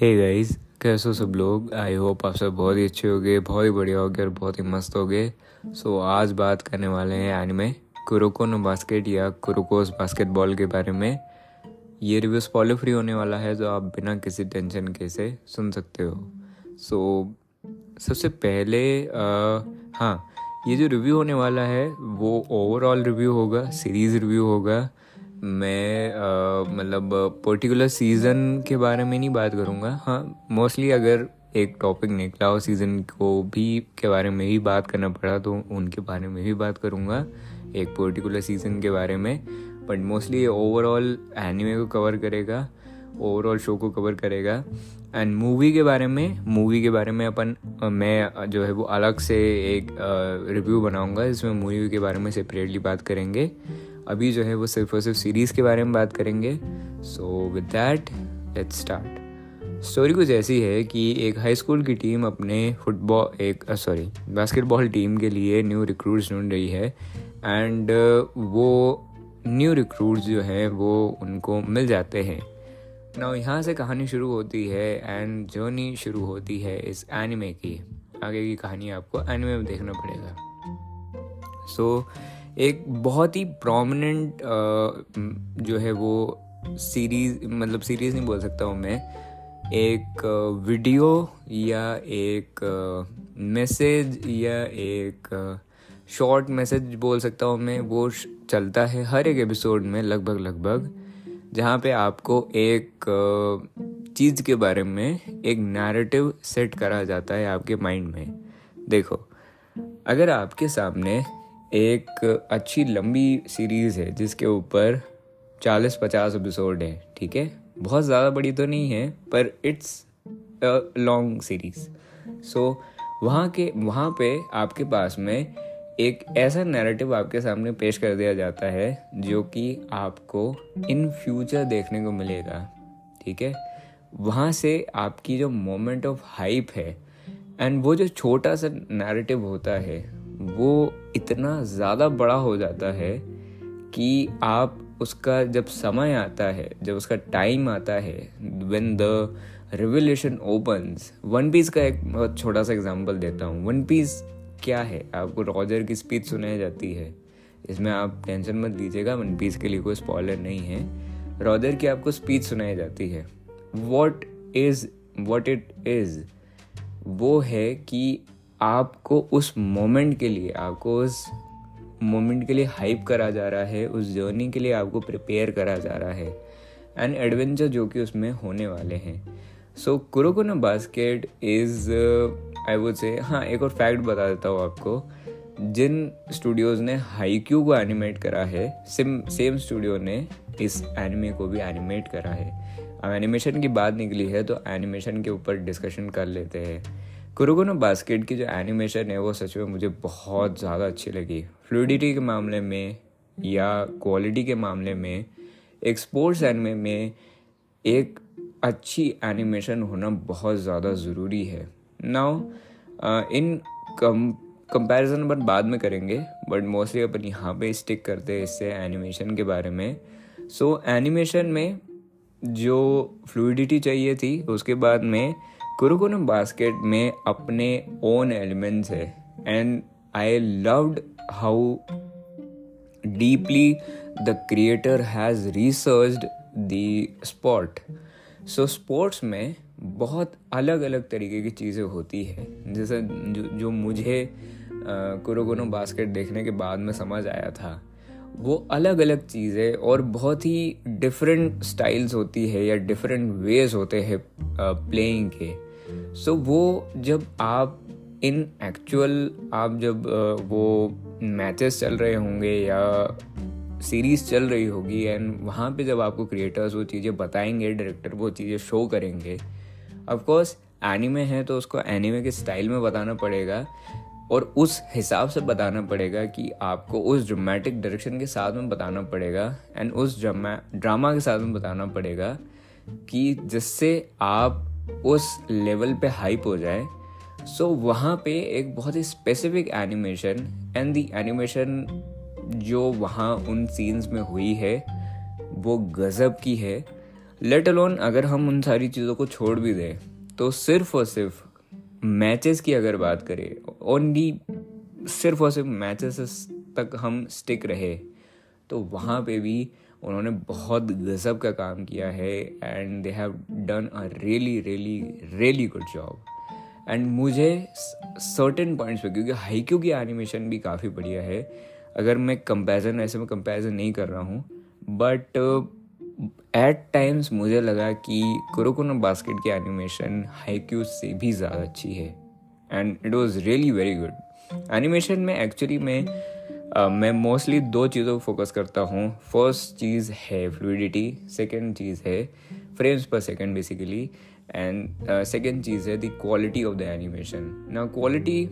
Hey guys कैसे हो सब लोग? आई होप आप सब बहुत ही अच्छे हो गए बहुत ही बढ़िया हो गए और बहुत ही मस्त हो गए सो so, आज बात करने वाले हैं एनिमे कुरुको नो बास्केट या कुरुकोस बास्केटबॉल के बारे में। ये रिव्यू स्पॉइलर फ्री होने वाला है जो आप बिना किसी टेंशन के से सुन सकते हो। सो so, सबसे पहले आ, हाँ ये जो रिव्यू होने वाला है वो ओवरऑल रिव्यू होगा सीरीज़ रिव्यू होगा। मैं मतलब पर्टिकुलर सीज़न के बारे में नहीं बात करूँगा। हाँ मोस्टली अगर एक टॉपिक निकला हो सीज़न को भी के बारे में ही बात करना पड़ा तो उनके बारे में भी बात करूँगा, एक पर्टिकुलर सीज़न के बारे में। बट मोस्टली ओवरऑल एनिमे को कवर करेगा ओवरऑल शो को कवर करेगा। एंड मूवी के बारे में मूवी के बारे में अपन मैं जो है वो अलग से एक रिव्यू बनाऊँगा, जिसमें मूवी के बारे में सेपरेटली बात करेंगे। अभी जो है वो सिर्फ़ और सिर्फ़ सीरीज़ के बारे में बात करेंगे। So with that let's start story कुछ ऐसी है कि एक हाई स्कूल की टीम अपने फुटबॉल एक सॉरी बास्केटबॉल टीम के लिए न्यू रिक्रूट्स ढूंढ रही है। एंड वो न्यू रिक्रूट्स जो हैं वो उनको मिल जाते हैं। ना यहाँ से कहानी शुरू होती है एंड जर्नी शुरू होती है इस एनिमे की। आगे की कहानी आपको एनिमे में देखना पड़ेगा। सो so, एक बहुत ही प्रोमिनेंट जो है वो सीरीज़ मतलब सीरीज़ नहीं बोल सकता हूँ मैं, एक वीडियो या एक मैसेज या एक शॉर्ट मैसेज बोल सकता हूँ मैं, वो चलता है हर एक एपिसोड में लगभग लगभग, जहाँ पे आपको एक चीज़ के बारे में एक नैरेटिव सेट करा जाता है आपके माइंड में। देखो, अगर आपके सामने एक अच्छी लंबी सीरीज़ है, जिसके ऊपर चालीस पचास एपिसोड है, ठीक है? बहुत ज़्यादा बड़ी तो नहीं है, पर इट्स लॉन्ग सीरीज़ सो वहाँ के, वहाँ पे आपके पास में एक ऐसा नैरेटिव आपके सामने पेश कर दिया जाता है, जो कि आपको इन फ्यूचर देखने को मिलेगा, ठीक है? वहाँ से आपकी जो मोमेंट ऑफ़ हाइप है एंड वो जो छोटा सा नैरेटिव होता है वो इतना ज़्यादा बड़ा हो जाता है कि आप उसका जब समय आता है, जब उसका टाइम आता है when the revolution opens One Piece का एक बहुत छोटा सा एग्ज़ाम्पल देता हूँ। वन पीस क्या है? आपको रॉजर की स्पीच सुनाई जाती है। इसमें आप टेंशन मत लीजिएगा वन पीस के लिए कोई स्पॉलर नहीं है। रॉजर की आपको स्पीच सुनाई जाती है। What is what it is वो है कि आपको उस मोमेंट के लिए, आपको उस मोमेंट के लिए हाइप करा जा रहा है, उस जर्नी के लिए आपको प्रिपेयर करा जा रहा है। एंड एडवेंचर जो कि उसमें होने वाले हैं। So Kuroko no basket is I would say हाँ एक और फैक्ट बता देता हूँ आपको। जिन स्टूडियोज़ ने हाईक्यू को एनिमेट करा है सिम सेम स्टूडियो ने इस एनिमे को भी एनिमेट करा है। अब एनिमेशन की बात निकली है तो एनिमेशन के ऊपर डिस्कशन कर लेते हैं। कुरुगुनो बास्केट की जो एनिमेशन है वो सच में मुझे बहुत ज़्यादा अच्छी लगी। फ्लूडिटी के मामले में या क्वालिटी के मामले में एक स्पोर्ट्स एनिमे में एक अच्छी एनिमेशन होना बहुत ज़्यादा ज़रूरी है। नाउ इन कम कंपैरिजन अपन बाद में करेंगे बट मोस्टली अपन यहाँ पे स्टिक करते हैं इससे एनिमेशन के बारे में। सो so, एनिमेशन में जो फ्लूडिटी चाहिए थी उसके बाद में कुरुकुनो बास्केट में अपने ओन एलिमेंट्स है। And I loved how deeply the creator has researched the spot so sports में बहुत अलग अलग तरीके की चीज़ें होती है। जैसे जो, जो मुझे कुरुगुनो बास्केट देखने के बाद में समझ आया था वो अलग अलग चीज़ें और बहुत ही डिफरेंट स्टाइल्स होती है या डिफरेंट वेज होते हैं प्लेइंग के। सो so, वो जब आप इन एक्चुअल आप जब वो मैचेस चल रहे होंगे या सीरीज़ चल रही होगी एंड वहाँ पे जब आपको क्रिएटर्स वो चीज़ें बताएँगे डायरेक्टर वो चीज़ें शो करेंगे ऑफकोर्स एनिमे है तो उसको एनिमे के स्टाइल में बताना पड़ेगा और उस हिसाब से बताना पड़ेगा कि आपको उस ड्रामेटिक डायरेक्शन के साथ में बताना पड़ेगा एंड उस ड्रामा ड्रामा के साथ में बताना पड़ेगा कि जिससे आप उस लेवल पे हाइप हो जाए सो so, वहाँ पे एक बहुत ही specific animation and the animation जो वहाँ उन सीन्स में हुई है वो गज़ब की है। लेट अलोन अगर हम उन सारी चीज़ों को छोड़ भी दें तो सिर्फ़ और सिर्फ़ मैचेस की अगर बात करें ओनली सिर्फ़ और सिर्फ़ मैचेस तक हम स्टिक रहे तो वहाँ पे भी उन्होंने बहुत गज़ब का काम किया है and they have done a really really really good job and मुझे सर्टेन पॉइंट्स पे, क्योंकि हाइक्यू की एनिमेशन भी काफ़ी बढ़िया है। अगर मैं कंपैरिजन ऐसे में कंपैरिजन नहीं कर रहा हूँ बट एट टाइम्स मुझे लगा कि कुरुकुनो बास्केट की एनिमेशन हाइक्यू से भी ज़्यादा अच्छी है। And it was really very good animation में एक्चुअली में Uh, मैं मोस्टली दो चीज़ों पर फोकस करता हूँ। फ़र्स्ट चीज़ है फ्लूडिटी सेकेंड चीज़ है frames per second basically and second चीज़ है the quality of the animation ना क्वालिटी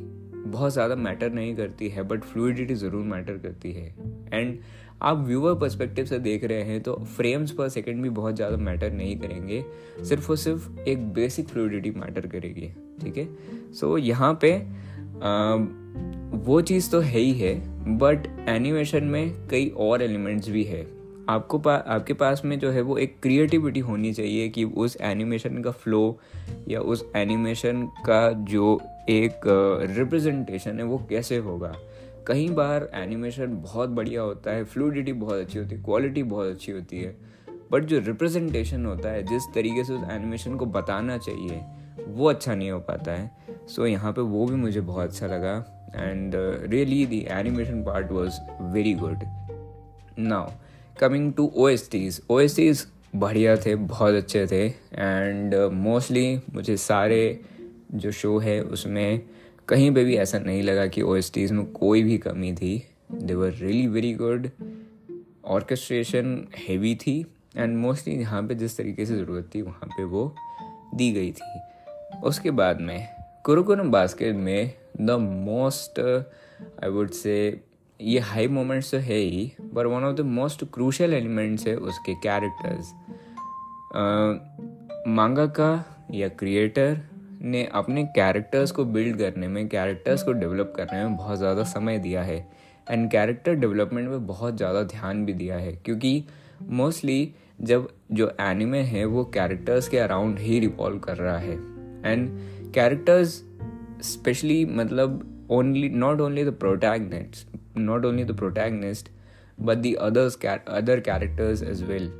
बहुत ज़्यादा मैटर नहीं करती है बट फ्लूडिटी ज़रूर मैटर करती है। एंड आप व्यूअर पर्सपेक्टिव से देख रहे हैं तो फ्रेम्स पर सेकेंड भी बहुत ज़्यादा मैटर नहीं करेंगे। सिर्फ़ और सिर्फ़ एक बेसिक फ्लूडिटी मैटर करेगी ठीक है? सो यहाँ पे uh, वो चीज़ तो है ही है बट एनिमेशन में कई और एलिमेंट्स भी है। आपको पा आपके पास में जो है वो एक क्रिएटिविटी होनी चाहिए कि उस एनिमेशन का फ्लो या उस एनिमेशन का जो एक रिप्रेजेंटेशन है वो कैसे होगा। कई बार एनिमेशन बहुत बढ़िया होता है फ्लूडिटी बहुत अच्छी होती है क्वालिटी बहुत अच्छी होती है बट जो रिप्रेजेंटेशन होता है जिस तरीके से उस एनिमेशन को बताना चाहिए वो अच्छा नहीं हो पाता है। सो so, यहाँ पे वो भी मुझे बहुत अच्छा लगा। And uh, really the animation part was very good. Now coming to OSTs OSTs बढ़िया थे बहुत अच्छे थे एंड मोस्टली uh, मुझे सारे जो शो है उसमें कहीं पे भी ऐसा नहीं लगा कि ओ में कोई भी कमी थी। They were really very good orchestration heavy थी एंड मोस्टली यहाँ पे जिस तरीके से ज़रूरत थी वहाँ पे वो दी गई थी। उसके बाद में कुरुकुरम बास्केट में the most I would say ये हाई मोमेंट्स तो है ही पर one of the most crucial elements है उसके कैरेक्टर्स मांगा का या क्रिएटर ने अपने कैरेक्टर्स को बिल्ड करने में कैरेक्टर्स को डेवलप करने में बहुत ज़्यादा समय दिया है एंड कैरेक्टर डेवलपमेंट में बहुत ज़्यादा ध्यान भी दिया है, क्योंकि मोस्टली जब जो एनिमे है वो कैरेक्टर्स के अराउंड ही रिवॉल्व कर रहा है एंड कैरेक्टर्स स्पेशली मतलब only not only the protagonist not only the protagonist but the others other characters as well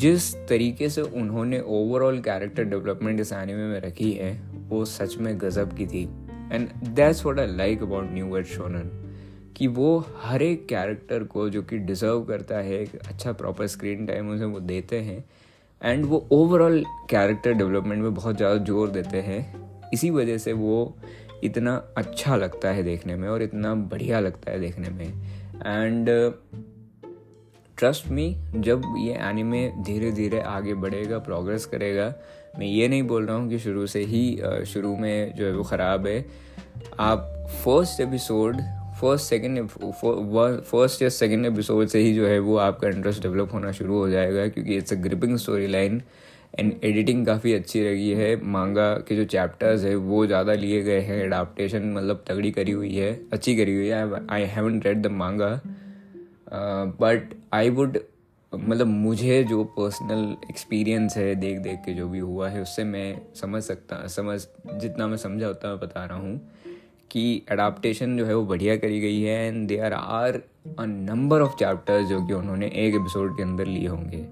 जिस तरीके से उन्होंने ओवरऑल कैरेक्टर डेवलपमेंट इस एनिमे में रखी है, वो सच में गजब की थी। And that's what I like about new word shonen कि वो हर एक कैरेक्टर को जो कि डिज़र्व करता है, एक अच्छा प्रॉपर स्क्रीन टाइम उसे वो देते हैं। एंड वो ओवरऑल कैरेक्टर डेवलपमेंट में बहुत ज़्यादा ज़ोर देते हैं। इसी वजह से वो इतना अच्छा लगता है देखने में और इतना बढ़िया लगता है देखने में। एंड ट्रस्ट मी जब ये एनिमे धीरे धीरे आगे बढ़ेगा प्रोग्रेस करेगा, मैं ये नहीं बोल रहा हूँ कि शुरू से ही शुरू में जो है वो ख़राब है। आप first episode first second first या सेकेंड एपिसोड से ही जो है वो आपका इंटरेस्ट डेवलप होना शुरू हो जाएगा क्योंकि it's a gripping story line and editing काफ़ी अच्छी रही है। मांगा के जो चैप्टर्स है वो ज़्यादा लिए गए हैं। एडाप्टेशन मतलब तगड़ी करी हुई है। अच्छी करी हुई है। I haven't read the manga but I would मतलब मुझे जो पर्सनल एक्सपीरियंस है देख देख के जो भी हुआ है उससे मैं समझ सकता समझ जितना मैं समझा उतना मैं बता रहा हूँ कि अडाप्टेशन जो है वो बढ़िया करी गई है। And they are are a number of chapters जो कि उन्होंने एक एपिसोड के अंदर लिए होंगे।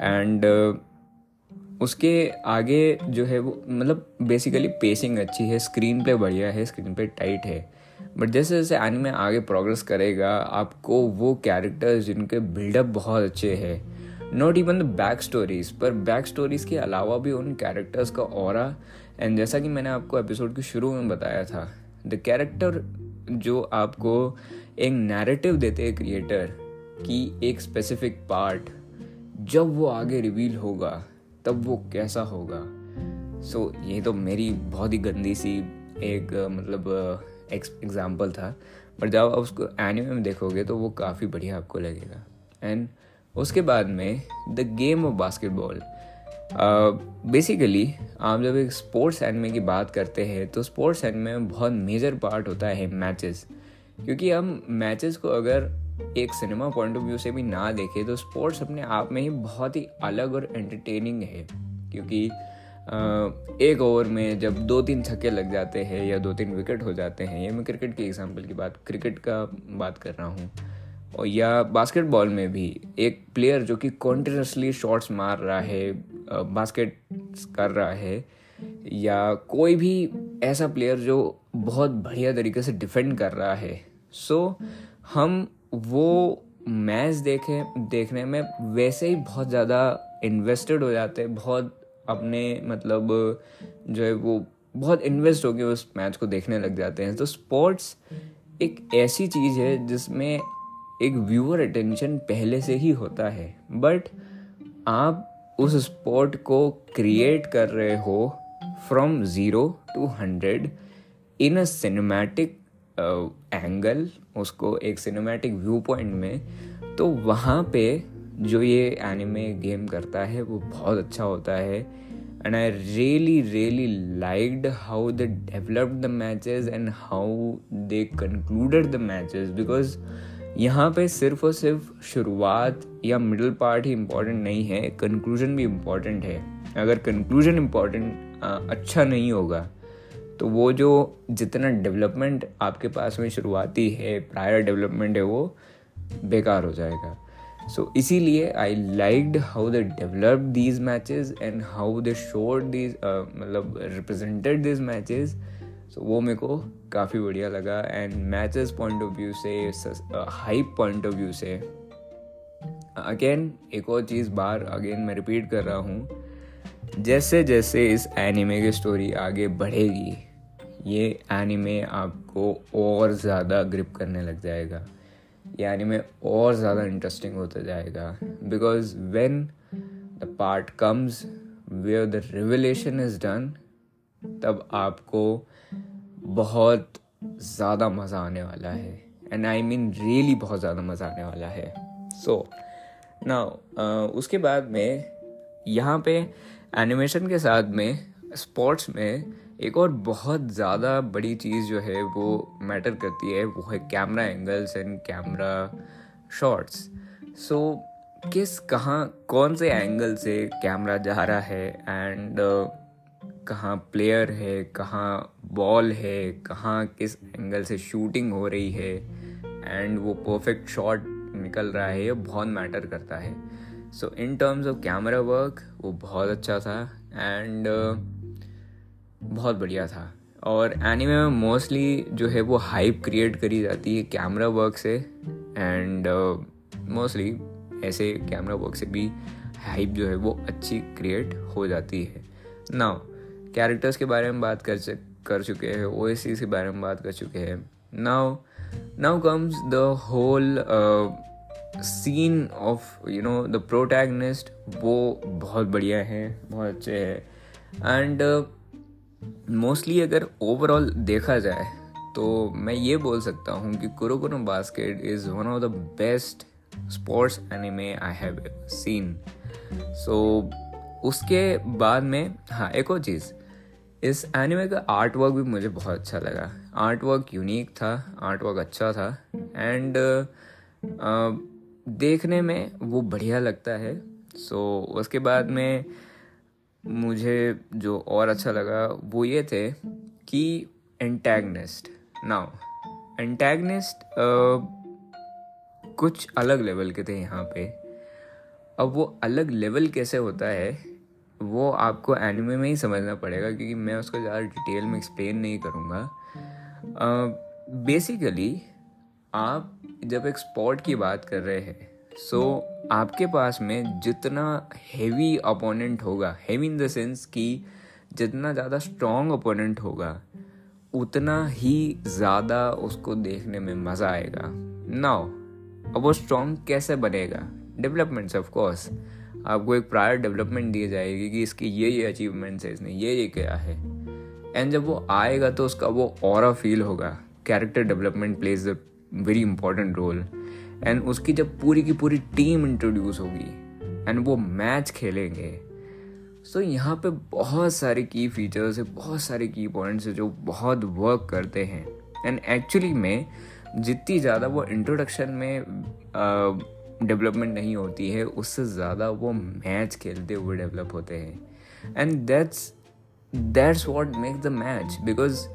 एंड uh, उसके आगे जो है वो मतलब बेसिकली पेसिंग अच्छी है स्क्रीन प्ले बढ़िया है स्क्रीन प्ले टाइट है। बट जैसे जैसे एनिमे आगे प्रोग्रेस करेगा, आपको वो कैरेक्टर्स जिनके बिल्डअप बहुत अच्छे हैं not even the back stories पर बैक स्टोरीज के अलावा भी उन कैरेक्टर्स का और एंड जैसा कि मैंने आपको एपिसोड के शुरू में बताया था द कैरेक्टर जो आपको एक नैरेटिव देते हैं क्रिएटर की एक स्पेसिफिक पार्ट जब वो आगे रिवील होगा तब वो कैसा होगा? सो so, ये तो मेरी बहुत ही गंदी सी एक मतलब एग्ज़ाम्पल था। पर जब आप उसको एनिमे में देखोगे तो वो काफ़ी बढ़िया आपको लगेगा। एंड उसके बाद में the game of basketball basically आप जब एक स्पोर्ट्स एनिमे की बात करते हैं तो स्पोर्ट्स एनिमे में बहुत मेजर पार्ट होता है मैचेस क्योंकि हम मैचेस को अगर एक सिनेमा पॉइंट ऑफ़ व्यू से भी ना देखे तो स्पोर्ट्स अपने आप में ही बहुत ही अलग और एंटरटेनिंग है। क्योंकि एक ओवर में जब दो तीन छक्के लग जाते हैं या दो तीन विकेट हो जाते हैं ये मैं क्रिकेट की एग्जांपल की बात क्रिकेट का बात कर रहा हूँ और या बास्केटबॉल में भी एक प्लेयर जो कि कॉन्टिन्यूसली शॉट्स मार रहा है बास्केट कर रहा है या कोई भी ऐसा प्लेयर जो बहुत बढ़िया तरीके से डिफेंड कर रहा है। सो so, हम वो मैच देखे, देखने में वैसे ही बहुत ज़्यादा इन्वेस्टेड हो जाते हैं बहुत अपने मतलब जो है वो बहुत इन्वेस्ट हो गए उस मैच को देखने लग जाते हैं। तो स्पोर्ट्स एक ऐसी चीज़ है जिसमें एक व्यूअर अटेंशन पहले से ही होता है। बट आप उस स्पोर्ट को क्रिएट कर रहे हो from zero to hundred in a cinematic angle उसको एक सिनेमैटिक व्यू पॉइंट में तो वहाँ पे जो ये एनिमे गेम करता है, वो बहुत अच्छा होता है। And I really really liked how they developed the matches and how they concluded the matches because यहाँ पे सिर्फ़ और सिर्फ़ शुरुआत या मिडल पार्ट ही इम्पोर्टेंट नहीं है कंक्लूजन भी इंपॉर्टेंट है। अगर कंक्लूजन इंपॉर्टेंट अच्छा नहीं होगा तो वो जो जितना डेवलपमेंट आपके पास में शुरुआती है प्रायर डेवलपमेंट है, वो बेकार हो जाएगा। सो इसीलिए I liked how they develop these matches and how they showed these मतलब रिप्रेजेंटेड दिस मैचेस सो वो मेरे को काफ़ी बढ़िया लगा and matches point of view से हाइप पॉइंट ऑफ़ व्यू से। अगेन एक और चीज़ बार अगेन मैं रिपीट कर रहा हूँ। जैसे जैसे इस एनिमे की स्टोरी आगे बढ़ेगी ये एनिमे आपको और ज़्यादा ग्रिप करने लग जाएगा। ये एनिमे और ज़्यादा इंटरेस्टिंग होता जाएगा। Because when the part comes where the revelation is done तब आपको बहुत ज़्यादा मज़ा आने वाला है। एंड आई मीन रियली बहुत ज़्यादा मज़ा आने वाला है। सो so, ना उसके बाद में यहाँ पे एनिमेशन के साथ में स्पोर्ट्स में एक और बहुत ज़्यादा बड़ी चीज़ जो है वो मैटर करती है वो है camera angles and camera shots so किस कहाँ कौन से एंगल से कैमरा जा रहा है एंड uh, कहाँ प्लेयर है कहाँ बॉल है कहाँ किस एंगल से शूटिंग हो रही है एंड वो परफेक्ट शॉट निकल रहा है ये बहुत मैटर करता है. So in terms of camera work वो बहुत अच्छा था एंड uh, बहुत बढ़िया था। और एनिमे में मोस्टली जो है वो हाइप क्रिएट करी जाती है कैमरा वर्क से एंड मोस्टली uh, ऐसे कैमरा वर्क से भी हाइप जो है वो अच्छी क्रिएट हो जाती है। नाउ कैरेक्टर्स के बारे में बात कर कर चुके हैं ओ के बारे में बात कर चुके हैं। Now now comes the whole scene of you know the protagonist वो बहुत बढ़िया है बहुत अच्छे हैं। एंड मोस्टली अगर ओवरऑल देखा जाए तो मैं ये बोल सकता हूँ कि Kuroko no Basket is one of the best sports anime I have seen so उसके बाद में हाँ एक और चीज़। इस एनिमे का आर्ट वर्क भी मुझे बहुत अच्छा लगा। आर्ट वर्क यूनिक था आर्ट वर्क अच्छा था एंड देखने में वो बढ़िया लगता है। सो so, उसके बाद में मुझे जो और अच्छा लगा वो ये थे कि एंटैगनिस्ट नाउ एंटैगनिस्ट कुछ अलग लेवल के थे यहाँ पे। अब वो अलग लेवल कैसे होता है वो आपको एनिमे में ही समझना पड़ेगा क्योंकि मैं उसको ज़्यादा डिटेल में एक्सप्लेन नहीं करूँगा। बेसिकली uh, आप जब एक स्पॉट की बात कर रहे हैं सो so, आपके पास में जितना हेवी अपोनेंट होगा हेवी इन द सेंस कि जितना ज़्यादा स्ट्रॉन्ग अपोनेंट होगा उतना ही ज़्यादा उसको देखने में मज़ा आएगा। नाउ अब वो स्ट्रॉन्ग कैसे बनेगा? डेवलपमेंट्स ऑफ़ कोर्स आपको एक प्रायर डेवलपमेंट दी जाएगी कि इसकी ये ये अचीवमेंट्स है इसने ये ये क्या है। एंड जब वो आएगा तो उसका वो और फील होगा। Character development plays a very important role and उसकी जब पूरी की पूरी टीम इंट्रोड्यूस होगी एंड वो मैच खेलेंगे सो so, यहाँ पे बहुत सारे की फीचर्स है बहुत सारे की पॉइंट्स है जो बहुत वर्क करते हैं। एंड एक्चुअली में जितनी ज़्यादा वो इंट्रोडक्शन में डेवलपमेंट नहीं होती है उससे ज़्यादा वो मैच खेलते हुए डेवलप होते हैं। And that's that's what make the match because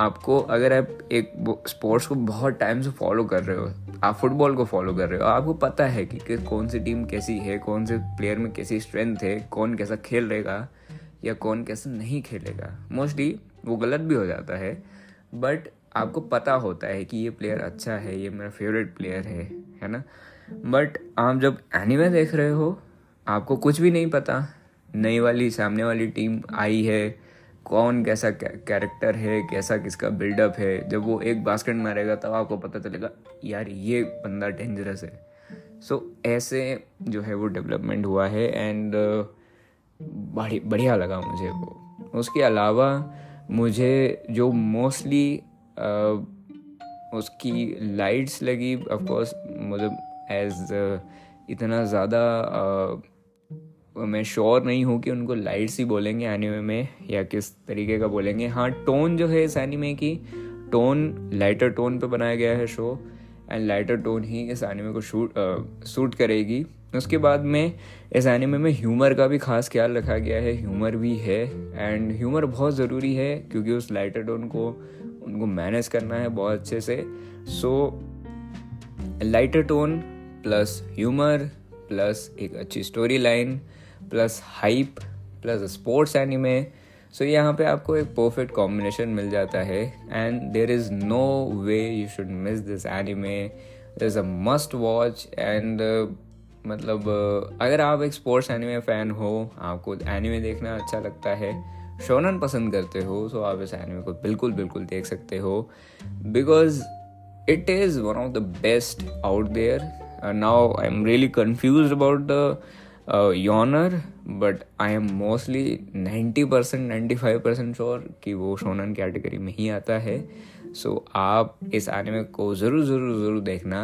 आपको अगर आप एक स्पोर्ट्स को बहुत टाइम से फॉलो कर रहे हो आप फुटबॉल को फॉलो कर रहे हो आपको पता है कि, कौन सी टीम कैसी है कौन से प्लेयर में कैसी स्ट्रेंथ है कौन कैसा खेल रहेगा या कौन कैसा नहीं खेलेगा। मोस्टली वो गलत भी हो जाता है बट आपको पता होता है कि ये प्लेयर अच्छा है ये मेरा फेवरेट प्लेयर है है ना? बट आप जब एनिमे देख रहे हो आपको कुछ भी नहीं पता। नई वाली सामने वाली टीम आई है कौन कैसा कैरेक्टर है कैसा किसका बिल्डअप है जब वो एक बास्केट मारेगा तब आपको पता चलेगा यार ये बंदा डेंजरस है। सो so, ऐसे जो है वो डेवलपमेंट हुआ है एंड uh, बढ़िया लगा मुझे वो। उसके अलावा मुझे जो मोस्टली uh, उसकी लाइट्स लगी ऑफकोर्स मतलब एज uh, इतना ज़्यादा मैं श्योर नहीं हूँ कि उनको लाइट्स ही बोलेंगे एनिमे में या किस तरीके का बोलेंगे। हाँ टोन जो है इस एनिमे की टोन लाइटर टोन पे बनाया गया है शो एंड लाइटर टोन ही इस एनिमे को शूट आ, सूट करेगी। उसके बाद में इस एनिमे में ह्यूमर का भी खास ख्याल रखा गया है ह्यूमर भी है एंड ह्यूमर बहुत ज़रूरी है क्योंकि उस लाइटर टोन को उनको मैनेज करना है बहुत अच्छे से। So lighter tone plus humour plus एक अच्छी story line plus hype plus sports anime. So यहाँ पे आपको एक परफेक्ट कॉम्बिनेशन मिल जाता है। And there is no way you should miss this anime. There is a must watch and मतलब uh, अगर आप एक स्पोर्ट्स एनिमे फ़ैन हो आपको एनिमे देखना अच्छा लगता है। शोनन पसंद करते हो तो आप इस एनिमे को बिल्कुल बिल्कुल देख सकते हो। Because it is one of the best out there. Now I am really confuse about the genre but I am mostly ninety percent ninety five percent sure कि वो शोनन कैटेगरी में ही आता है। सो so, आप इस एनिमे को ज़रूर ज़रूर ज़रूर देखना।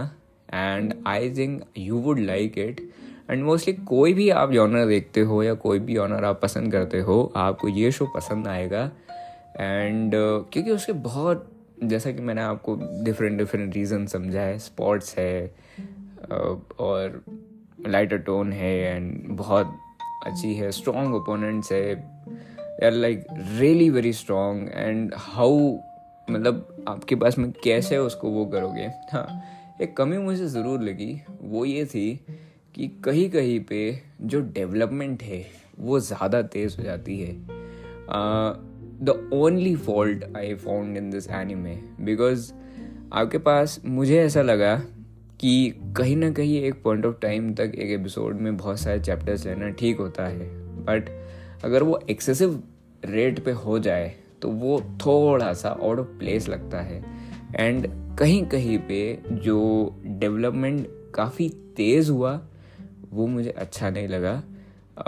And I think you would like it and mostly कोई भी आप जॉनर देखते हो या कोई भी जॉनर आप पसंद करते हो आपको ये शो पसंद आएगा। एंड uh, क्योंकि उसके बहुत जैसा कि मैंने आपको डिफरेंट डिफरेंट रीज़न समझा है। स्पॉट्स है uh, और लाइटर टोन है एंड बहुत अच्छी है स्ट्रॉन्ग ओपोनेंट्स है। Are like really very strong and how मतलब आपके पास में कैसे उसको वो करोगे? हाँ एक कमी मुझे ज़रूर लगी। वो ये थी कि कहीं कहीं पे जो डेवलपमेंट है, वो ज़्यादा तेज़ हो जाती है। The only fault I found in this anime because आपके पास मुझे ऐसा लगा कि कहीं ना कहीं एक पॉइंट ऑफ़ टाइम तक एक एपिसोड में बहुत सारे चैप्टर्स लेना ठीक होता है। बट अगर वो एक्सेसिव रेट पे हो जाए तो वो थोड़ा सा आउट ऑफ़ प्लेस लगता है। एंड कहीं कहीं पे जो डेवलपमेंट काफ़ी तेज़ हुआ, वो मुझे अच्छा नहीं लगा।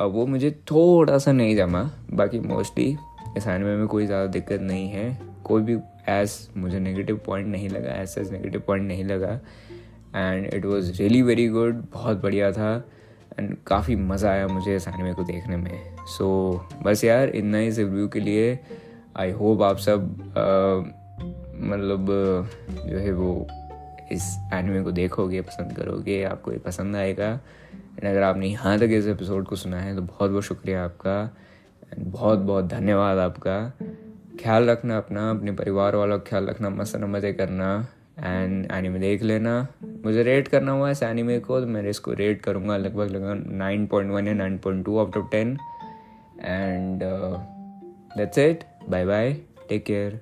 वो मुझे थोड़ा सा नहीं जमा। बाकी मोस्टली इस में कोई ज़्यादा दिक्कत नहीं है। कोई भी एज मुझे नेगेटिव पॉइंट नहीं लगा एस ऐसा नेगेटिव पॉइंट नहीं लगा। And it was really very good बहुत बढ़िया था। एंड काफ़ी मज़ा आया मुझे इस एनिमे को देखने में। सो so, बस यार इतना ही इस रिव्यू के लिए। आई होप आप सब मतलब जो है वो इस एनिमे को देखोगे पसंद करोगे आपको ये पसंद आएगा। एंड अगर आपने यहाँ तक इस एपिसोड को सुना है तो बहुत बहुत शुक्रिया आपका। एंड बहुत बहुत धन्यवाद आपका। ख्याल रखना अपना अपने परिवार वालों का ख्याल रखना मस्त मज़े करना। एंड एनिमे देख लेना। मुझे रेट करना हुआ इस एनिमे को तो मैं इसको रेट करूँगा लगभग लगभग नाइन पॉइंट वन या nine point two out of ten and that's it bye bye take care